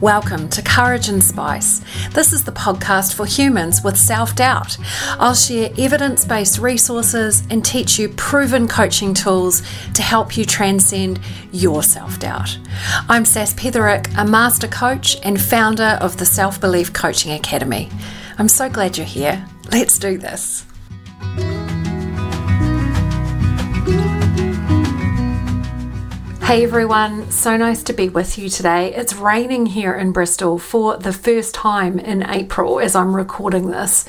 Welcome to Courage and Spice. This is the podcast for humans with self doubt. I'll share evidence based resources and teach you proven coaching tools to help you transcend your self doubt. I'm Sas Petherick, a master coach and founder of the Self Belief Coaching Academy. I'm so glad you're here. Let's do this. Hey everyone, so nice to be with you today. It's raining here in Bristol for the first time in April as I'm recording this,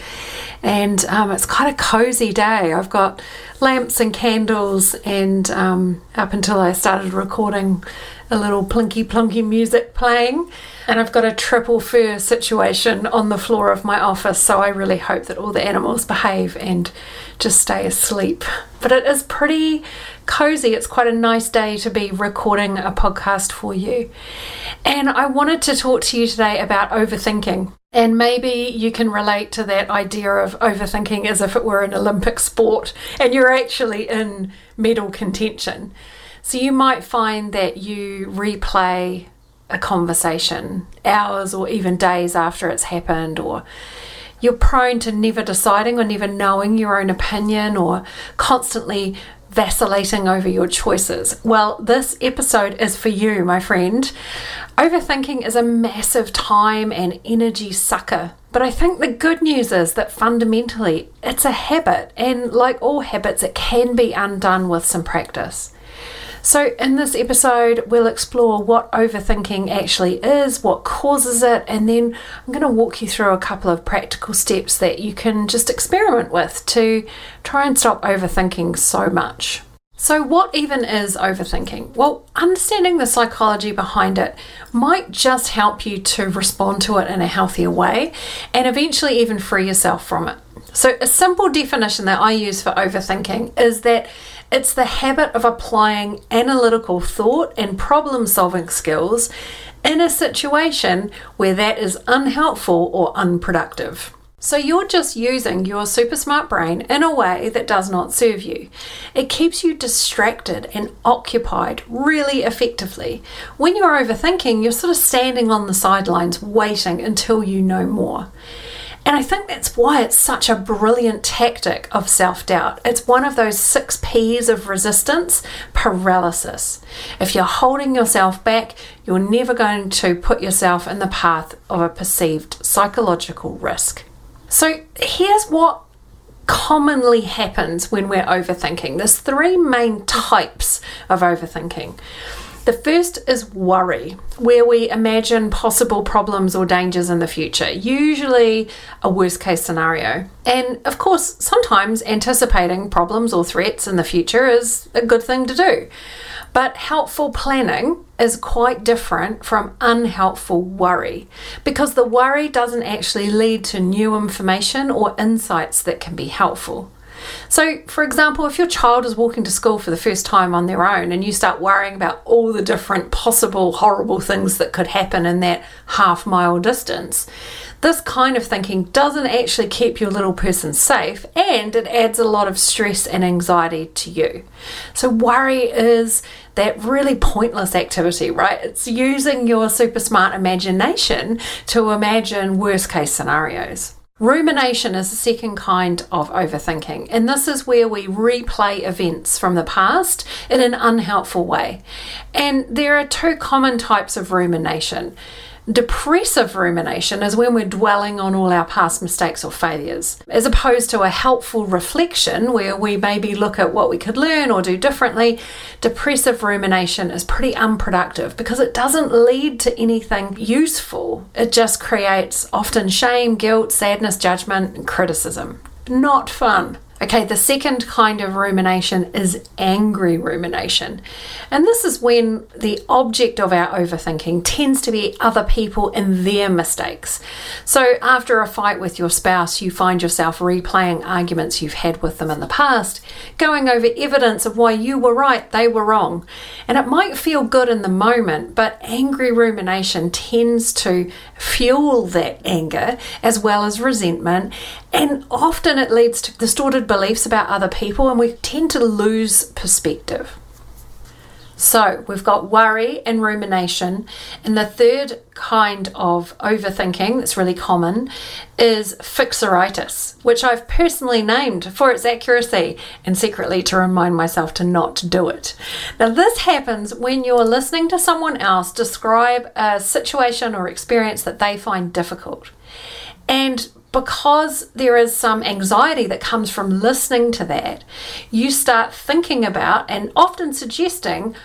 and um, it's quite a cozy day. I've got lamps and candles, and um, up until I started recording, a little plinky plunky music playing. And I've got a triple fur situation on the floor of my office, so I really hope that all the animals behave and just stay asleep. But it is pretty cozy. It's quite a nice day to be recording a podcast for you. And I wanted to talk to you today about overthinking. And maybe you can relate to that idea of overthinking as if it were an Olympic sport and you're actually in medal contention. So you might find that you replay a conversation hours or even days after it's happened, or you're prone to never deciding or never knowing your own opinion or constantly vacillating over your choices. Well, this episode is for you, my friend. Overthinking is a massive time and energy sucker. But I think the good news is that fundamentally it's a habit, and like all habits, it can be undone with some practice. So, in this episode, we'll explore what overthinking actually is, what causes it, and then I'm going to walk you through a couple of practical steps that you can just experiment with to try and stop overthinking so much. So, what even is overthinking? Well, understanding the psychology behind it might just help you to respond to it in a healthier way and eventually even free yourself from it. So, a simple definition that I use for overthinking is that it's the habit of applying analytical thought and problem solving skills in a situation where that is unhelpful or unproductive. So you're just using your super smart brain in a way that does not serve you. It keeps you distracted and occupied really effectively. When you're overthinking, you're sort of standing on the sidelines waiting until you know more. And I think that's why it's such a brilliant tactic of self doubt. It's one of those six P's of resistance paralysis. If you're holding yourself back, you're never going to put yourself in the path of a perceived psychological risk. So here's what commonly happens when we're overthinking. There's three main types of overthinking. The first is worry, where we imagine possible problems or dangers in the future, usually a worst case scenario. And of course, sometimes anticipating problems or threats in the future is a good thing to do. But helpful planning is quite different from unhelpful worry because the worry doesn't actually lead to new information or insights that can be helpful. So, for example, if your child is walking to school for the first time on their own and you start worrying about all the different possible horrible things that could happen in that half mile distance, this kind of thinking doesn't actually keep your little person safe and it adds a lot of stress and anxiety to you. So, worry is that really pointless activity, right? It's using your super smart imagination to imagine worst case scenarios. Rumination is the second kind of overthinking, and this is where we replay events from the past in an unhelpful way. And there are two common types of rumination. Depressive rumination is when we're dwelling on all our past mistakes or failures, as opposed to a helpful reflection where we maybe look at what we could learn or do differently. Depressive rumination is pretty unproductive because it doesn't lead to anything useful. It just creates often shame, guilt, sadness, judgment, and criticism. Not fun. Okay, the second kind of rumination is angry rumination. And this is when the object of our overthinking tends to be other people and their mistakes. So, after a fight with your spouse, you find yourself replaying arguments you've had with them in the past, going over evidence of why you were right, they were wrong. And it might feel good in the moment, but angry rumination tends to fuel that anger as well as resentment and often it leads to distorted beliefs about other people, and we tend to lose perspective. So we've got worry and rumination. And the third kind of overthinking that's really common is fixeritis, which I've personally named for its accuracy and secretly to remind myself to not do it. Now, this happens when you're listening to someone else describe a situation or experience that they find difficult. And because there is some anxiety that comes from listening to that, you start thinking about and often suggesting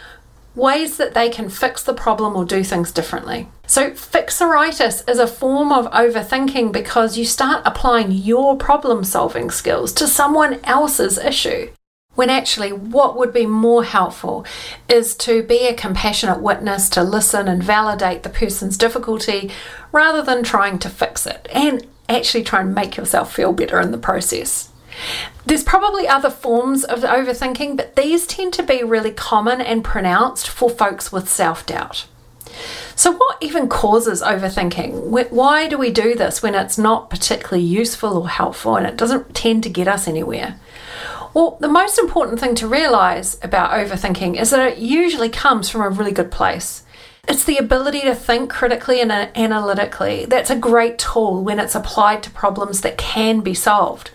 ways that they can fix the problem or do things differently. So, fixeritis is a form of overthinking because you start applying your problem solving skills to someone else's issue. When actually, what would be more helpful is to be a compassionate witness, to listen and validate the person's difficulty rather than trying to fix it. And actually try and make yourself feel better in the process. There's probably other forms of overthinking, but these tend to be really common and pronounced for folks with self doubt. So, what even causes overthinking? Why do we do this when it's not particularly useful or helpful and it doesn't tend to get us anywhere? Well, the most important thing to realize about overthinking is that it usually comes from a really good place. It's the ability to think critically and uh, analytically. That's a great tool when it's applied to problems that can be solved.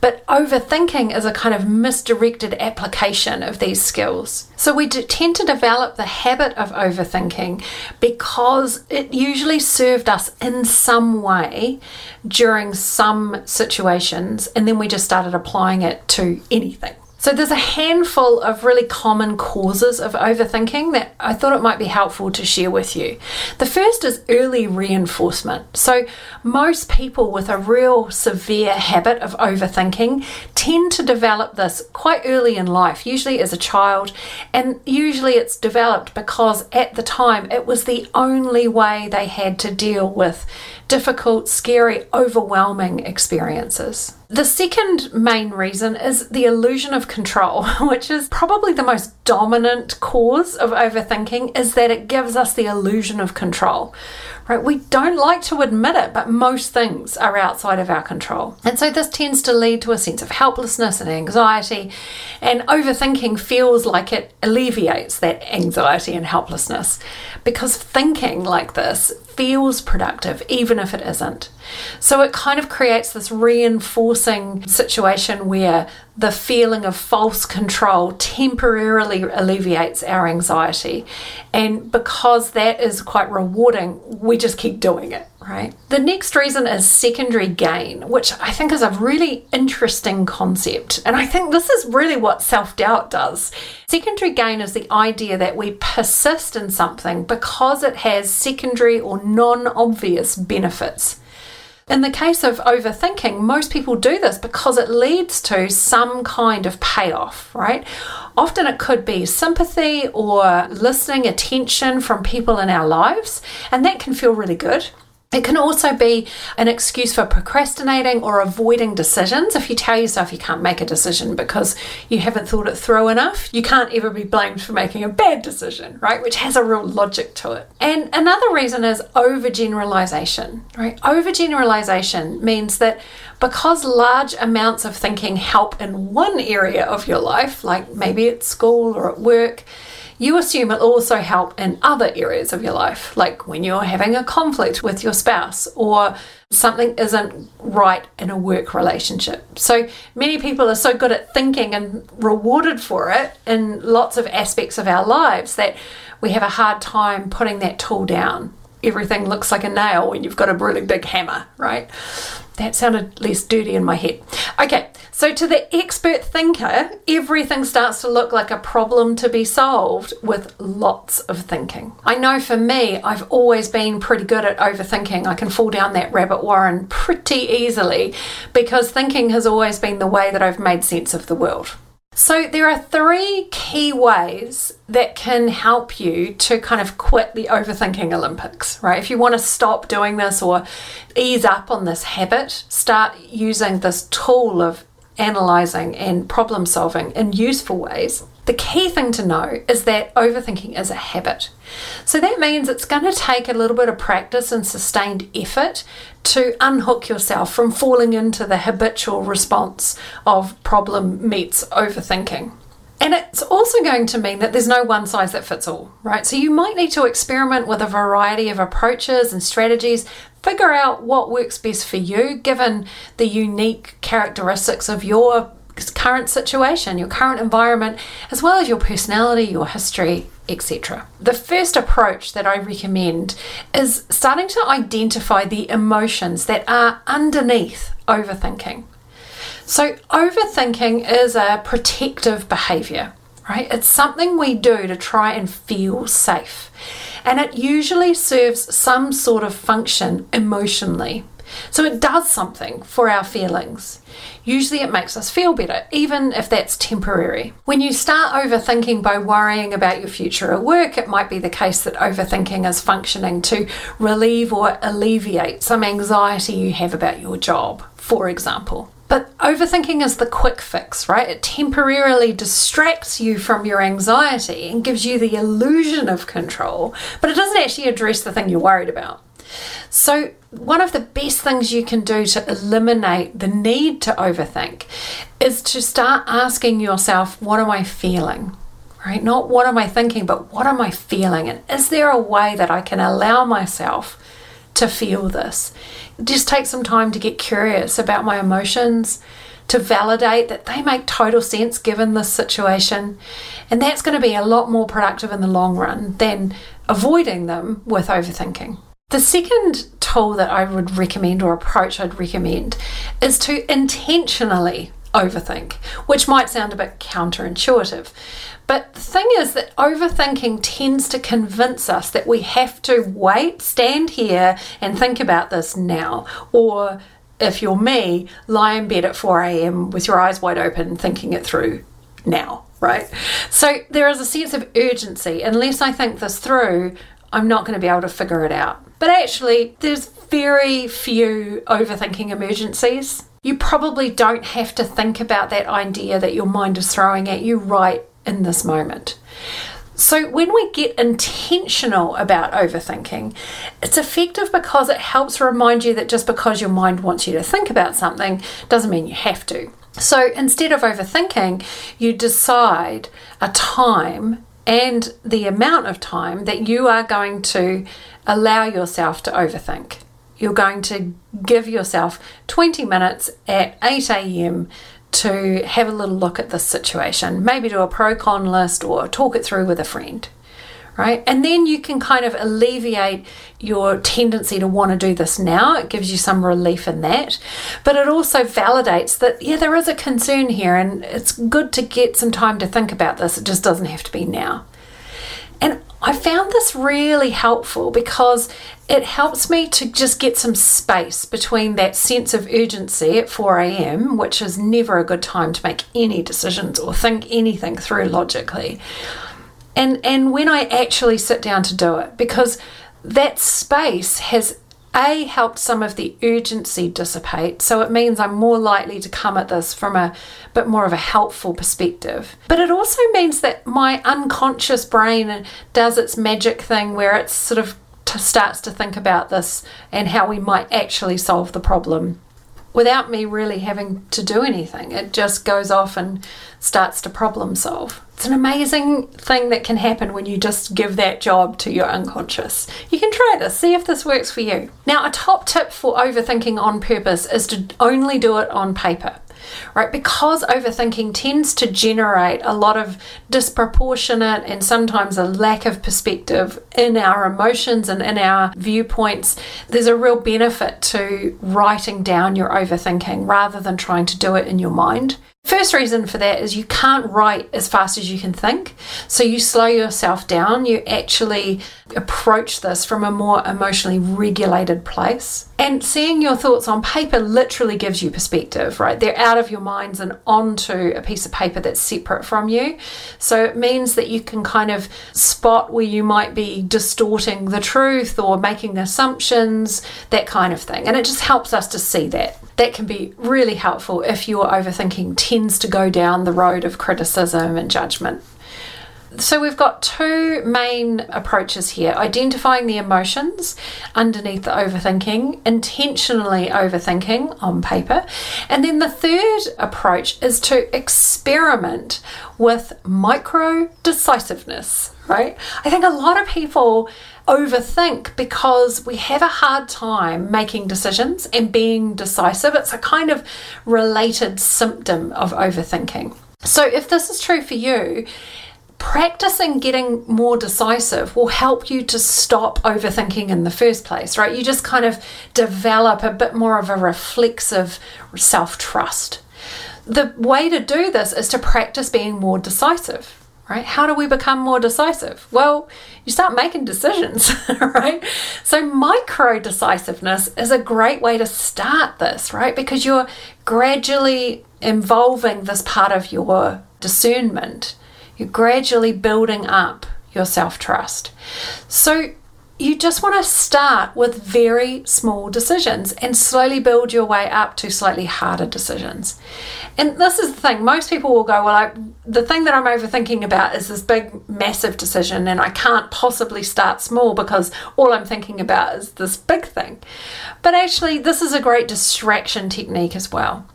But overthinking is a kind of misdirected application of these skills. So we tend to develop the habit of overthinking because it usually served us in some way during some situations, and then we just started applying it to anything. So, there's a handful of really common causes of overthinking that I thought it might be helpful to share with you. The first is early reinforcement. So, most people with a real severe habit of overthinking tend to develop this quite early in life, usually as a child, and usually it's developed because at the time it was the only way they had to deal with difficult, scary, overwhelming experiences. The second main reason is the illusion of control, which is probably the most dominant cause of overthinking, is that it gives us the illusion of control. Right? We don't like to admit it, but most things are outside of our control. And so this tends to lead to a sense of helplessness and anxiety, and overthinking feels like it alleviates that anxiety and helplessness because thinking like this feels productive, even if it isn't. So it kind of creates this reinforcing situation where the feeling of false control temporarily alleviates our anxiety. And because that is quite rewarding, we just keep doing it right? The next reason is secondary gain, which I think is a really interesting concept. And I think this is really what self doubt does. Secondary gain is the idea that we persist in something because it has secondary or non obvious benefits. In the case of overthinking, most people do this because it leads to some kind of payoff, right? Often it could be sympathy or listening attention from people in our lives, and that can feel really good. It can also be an excuse for procrastinating or avoiding decisions. If you tell yourself you can't make a decision because you haven't thought it through enough, you can't ever be blamed for making a bad decision, right? Which has a real logic to it. And another reason is overgeneralization, right? Overgeneralization means that because large amounts of thinking help in one area of your life, like maybe at school or at work, you assume it'll also help in other areas of your life, like when you're having a conflict with your spouse or something isn't right in a work relationship. So many people are so good at thinking and rewarded for it in lots of aspects of our lives that we have a hard time putting that tool down. Everything looks like a nail when you've got a really big hammer, right? That sounded less dirty in my head. Okay, so to the expert thinker, everything starts to look like a problem to be solved with lots of thinking. I know for me, I've always been pretty good at overthinking. I can fall down that rabbit warren pretty easily because thinking has always been the way that I've made sense of the world. So, there are three key ways that can help you to kind of quit the overthinking Olympics, right? If you want to stop doing this or ease up on this habit, start using this tool of analyzing and problem solving in useful ways. The key thing to know is that overthinking is a habit. So that means it's going to take a little bit of practice and sustained effort to unhook yourself from falling into the habitual response of problem meets overthinking. And it's also going to mean that there's no one size that fits all, right? So you might need to experiment with a variety of approaches and strategies, figure out what works best for you given the unique characteristics of your current situation, your current environment, as well as your personality, your history, etc. The first approach that I recommend is starting to identify the emotions that are underneath overthinking. So, overthinking is a protective behavior, right? It's something we do to try and feel safe. And it usually serves some sort of function emotionally. So, it does something for our feelings. Usually, it makes us feel better, even if that's temporary. When you start overthinking by worrying about your future at work, it might be the case that overthinking is functioning to relieve or alleviate some anxiety you have about your job, for example. But overthinking is the quick fix, right? It temporarily distracts you from your anxiety and gives you the illusion of control, but it doesn't actually address the thing you're worried about. So, one of the best things you can do to eliminate the need to overthink is to start asking yourself, What am I feeling? Right? Not what am I thinking, but what am I feeling? And is there a way that I can allow myself to feel this? Just take some time to get curious about my emotions, to validate that they make total sense given this situation. And that's going to be a lot more productive in the long run than avoiding them with overthinking. The second tool that I would recommend or approach I'd recommend is to intentionally overthink, which might sound a bit counterintuitive. But the thing is that overthinking tends to convince us that we have to wait, stand here, and think about this now. Or if you're me, lie in bed at 4 a.m. with your eyes wide open, thinking it through now, right? So there is a sense of urgency. Unless I think this through, I'm not going to be able to figure it out. But actually, there's very few overthinking emergencies. You probably don't have to think about that idea that your mind is throwing at you right in this moment. So, when we get intentional about overthinking, it's effective because it helps remind you that just because your mind wants you to think about something doesn't mean you have to. So, instead of overthinking, you decide a time and the amount of time that you are going to allow yourself to overthink. You're going to give yourself 20 minutes at 8 a.m to have a little look at this situation, maybe do a pro con list or talk it through with a friend, right? And then you can kind of alleviate your tendency to want to do this now. It gives you some relief in that, but it also validates that, yeah, there is a concern here and it's good to get some time to think about this. It just doesn't have to be now. And I found this really helpful because it helps me to just get some space between that sense of urgency at 4 a.m., which is never a good time to make any decisions or think anything through logically, and, and when I actually sit down to do it, because that space has a helped some of the urgency dissipate, so it means I'm more likely to come at this from a bit more of a helpful perspective. But it also means that my unconscious brain does its magic thing where it sort of t- starts to think about this and how we might actually solve the problem without me really having to do anything. It just goes off and starts to problem solve. It's an amazing thing that can happen when you just give that job to your unconscious. You can try this, see if this works for you. Now, a top tip for overthinking on purpose is to only do it on paper right? Because overthinking tends to generate a lot of disproportionate and sometimes a lack of perspective in our emotions and in our viewpoints. There's a real benefit to writing down your overthinking rather than trying to do it in your mind. First reason for that is you can't write as fast as you can think. So you slow yourself down. You actually approach this from a more emotionally regulated place. And seeing your thoughts on paper literally gives you perspective, right? They're out of your minds and onto a piece of paper that's separate from you. So it means that you can kind of spot where you might be distorting the truth or making assumptions, that kind of thing. And it just helps us to see that that can be really helpful if your overthinking tends to go down the road of criticism and judgment. So we've got two main approaches here identifying the emotions underneath the overthinking, intentionally overthinking on paper. And then the third approach is to experiment with micro decisiveness, right? I think a lot of people overthink because we have a hard time making decisions and being decisive. It's a kind of related symptom of overthinking. So, if this is true for you, practicing getting more decisive will help you to stop overthinking in the first place, right? You just kind of develop a bit more of a reflexive self trust. The way to do this is to practice being more decisive right? How do we become more decisive? Well, you start making decisions, right? So, micro decisiveness is a great way to start this, right? Because you're gradually involving this part of your discernment, you're gradually building up your self trust. So, you just want to start with very small decisions and slowly build your way up to slightly harder decisions. And this is the thing most people will go, Well, I, the thing that I'm overthinking about is this big, massive decision, and I can't possibly start small because all I'm thinking about is this big thing. But actually, this is a great distraction technique as well.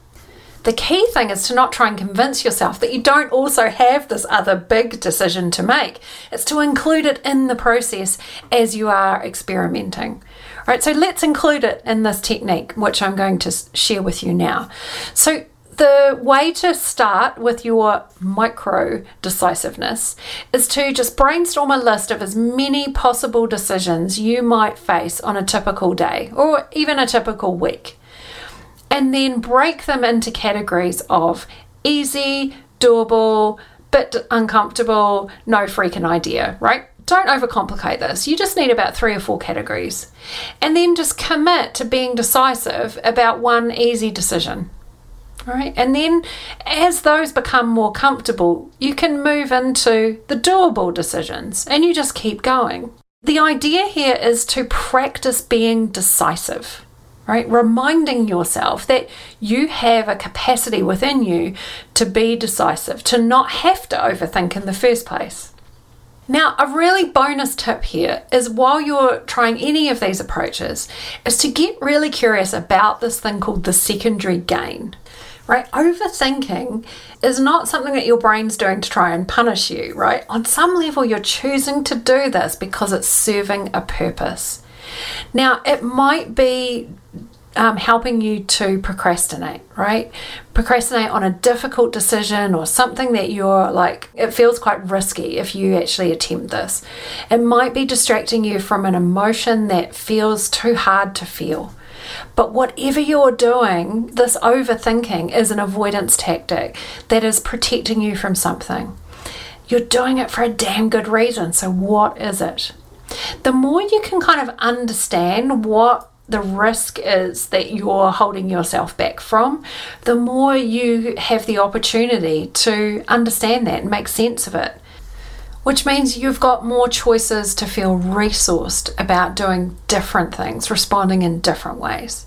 The key thing is to not try and convince yourself that you don't also have this other big decision to make. It's to include it in the process as you are experimenting. All right, so let's include it in this technique, which I'm going to share with you now. So, the way to start with your micro decisiveness is to just brainstorm a list of as many possible decisions you might face on a typical day or even a typical week and then break them into categories of easy, doable, bit uncomfortable, no freaking idea, right? Don't overcomplicate this. You just need about three or four categories. And then just commit to being decisive about one easy decision. Right? And then as those become more comfortable, you can move into the doable decisions and you just keep going. The idea here is to practice being decisive right? Reminding yourself that you have a capacity within you to be decisive, to not have to overthink in the first place. Now, a really bonus tip here is while you're trying any of these approaches, is to get really curious about this thing called the secondary gain. Right? Overthinking is not something that your brain's doing to try and punish you, right? On some level, you're choosing to do this because it's serving a purpose. Now, it might be um, helping you to procrastinate, right? Procrastinate on a difficult decision or something that you're like, it feels quite risky if you actually attempt this. It might be distracting you from an emotion that feels too hard to feel. But whatever you're doing, this overthinking is an avoidance tactic that is protecting you from something. You're doing it for a damn good reason. So, what is it? The more you can kind of understand what the risk is that you're holding yourself back from, the more you have the opportunity to understand that and make sense of it. Which means you've got more choices to feel resourced about doing different things, responding in different ways.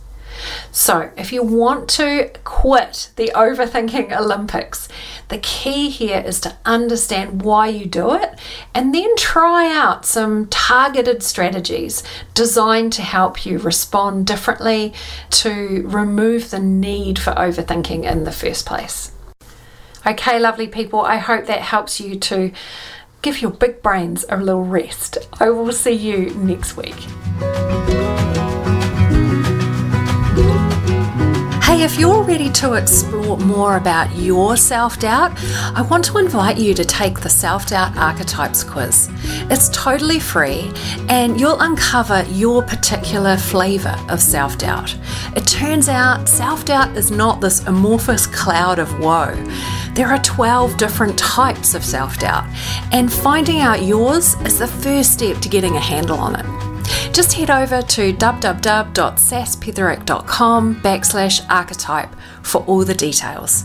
So, if you want to quit the overthinking Olympics, the key here is to understand why you do it and then try out some targeted strategies designed to help you respond differently to remove the need for overthinking in the first place. Okay, lovely people, I hope that helps you to give your big brains a little rest. I will see you next week. If you're ready to explore more about your self doubt, I want to invite you to take the Self Doubt Archetypes quiz. It's totally free and you'll uncover your particular flavour of self doubt. It turns out self doubt is not this amorphous cloud of woe. There are 12 different types of self doubt, and finding out yours is the first step to getting a handle on it just head over to www.saspetherick.com backslash archetype for all the details.